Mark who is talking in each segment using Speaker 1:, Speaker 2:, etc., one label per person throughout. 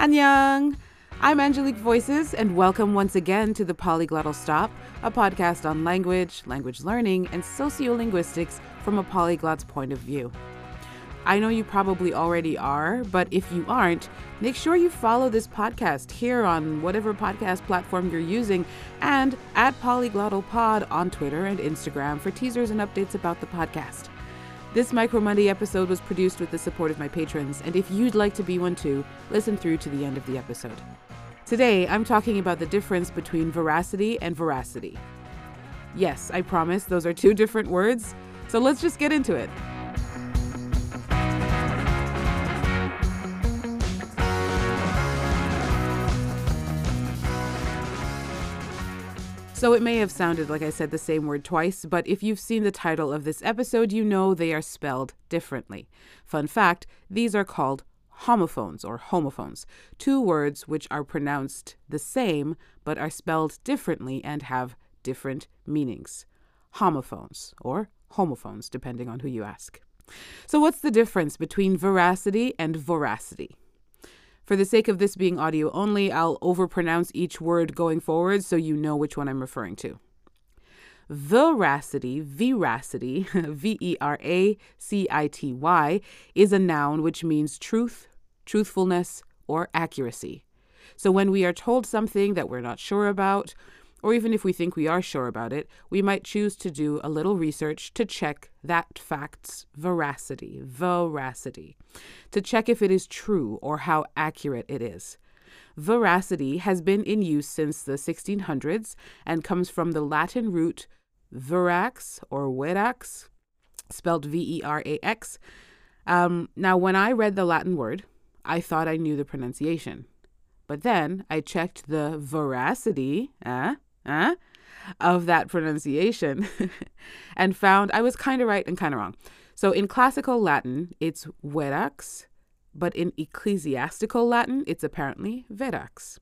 Speaker 1: Annyeong! I'm Angelique Voices, and welcome once again to the Polyglottal Stop, a podcast on language, language learning, and sociolinguistics from a polyglot's point of view. I know you probably already are, but if you aren't, make sure you follow this podcast here on whatever podcast platform you're using and at Polyglottal Pod on Twitter and Instagram for teasers and updates about the podcast. This Micro Monday episode was produced with the support of my patrons, and if you'd like to be one too, listen through to the end of the episode. Today, I'm talking about the difference between veracity and voracity. Yes, I promise those are two different words, so let's just get into it. So it may have sounded like I said the same word twice, but if you've seen the title of this episode, you know they are spelled differently. Fun fact these are called homophones or homophones, two words which are pronounced the same but are spelled differently and have different meanings. Homophones or homophones, depending on who you ask. So, what's the difference between veracity and voracity? For the sake of this being audio only, I'll overpronounce each word going forward so you know which one I'm referring to. Veracity, veracity, V E R A C I T Y, is a noun which means truth, truthfulness, or accuracy. So when we are told something that we're not sure about, or even if we think we are sure about it, we might choose to do a little research to check that fact's veracity, veracity, to check if it is true or how accurate it is. Veracity has been in use since the 1600s and comes from the Latin root verax or verax, spelled V E R A X. Um, now, when I read the Latin word, I thought I knew the pronunciation. But then I checked the veracity, eh, eh, of that pronunciation and found I was kind of right and kind of wrong. So in classical Latin, it's verax, but in ecclesiastical Latin, it's apparently verax.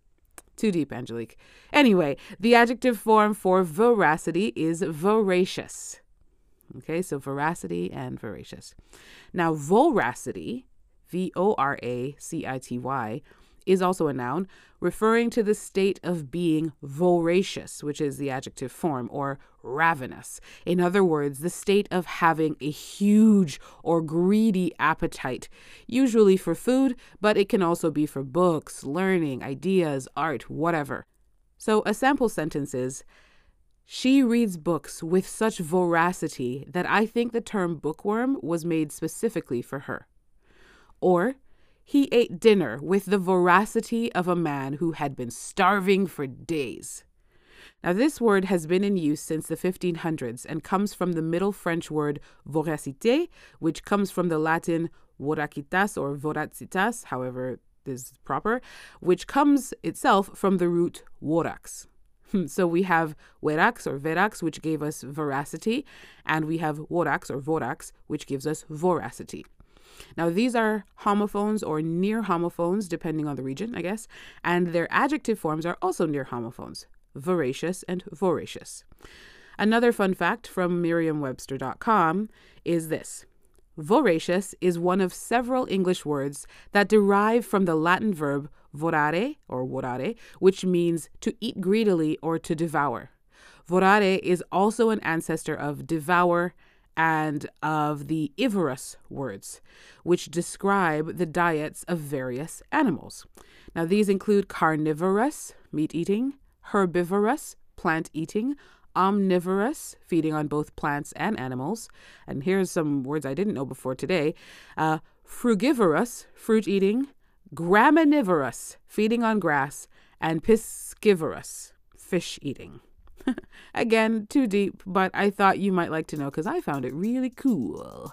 Speaker 1: Too deep, Angelique. Anyway, the adjective form for veracity is veracious. Okay, so veracity and veracious. Now, voracity, V O R A C I T Y, is also a noun, referring to the state of being voracious, which is the adjective form, or ravenous. In other words, the state of having a huge or greedy appetite, usually for food, but it can also be for books, learning, ideas, art, whatever. So a sample sentence is, she reads books with such voracity that I think the term bookworm was made specifically for her. Or, he ate dinner with the voracity of a man who had been starving for days. Now, this word has been in use since the 1500s and comes from the Middle French word voracité, which comes from the Latin voracitas or voracitas, however this is proper, which comes itself from the root vorax. Hmm, so we have verax or verax, which gave us veracity, and we have vorax or vorax, which gives us voracity. Now, these are homophones or near homophones, depending on the region, I guess, and their adjective forms are also near homophones veracious and voracious. Another fun fact from Merriam-Webster.com is this. Voracious is one of several English words that derive from the Latin verb vorare or vorare, which means to eat greedily or to devour. Vorare is also an ancestor of devour and of the ivorous words, which describe the diets of various animals. Now, these include carnivorous, meat eating, herbivorous, plant eating, omnivorous, feeding on both plants and animals. And here's some words I didn't know before today uh, frugivorous, fruit eating, graminivorous, feeding on grass, and piscivorous, fish eating. Again, too deep, but I thought you might like to know because I found it really cool.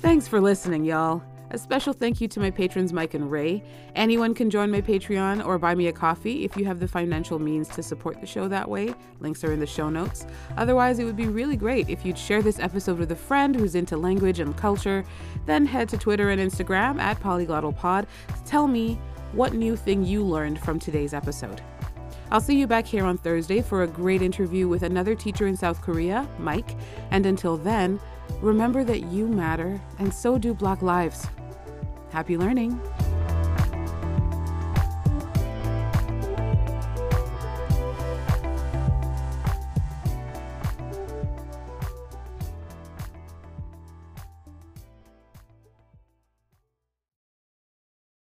Speaker 1: Thanks for listening, y'all. A special thank you to my patrons Mike and Ray. Anyone can join my Patreon or buy me a coffee if you have the financial means to support the show that way. Links are in the show notes. Otherwise, it would be really great if you'd share this episode with a friend who's into language and culture. Then head to Twitter and Instagram at PolyglottalPod to tell me what new thing you learned from today's episode. I'll see you back here on Thursday for a great interview with another teacher in South Korea, Mike. And until then, remember that you matter, and so do Black lives. Happy learning!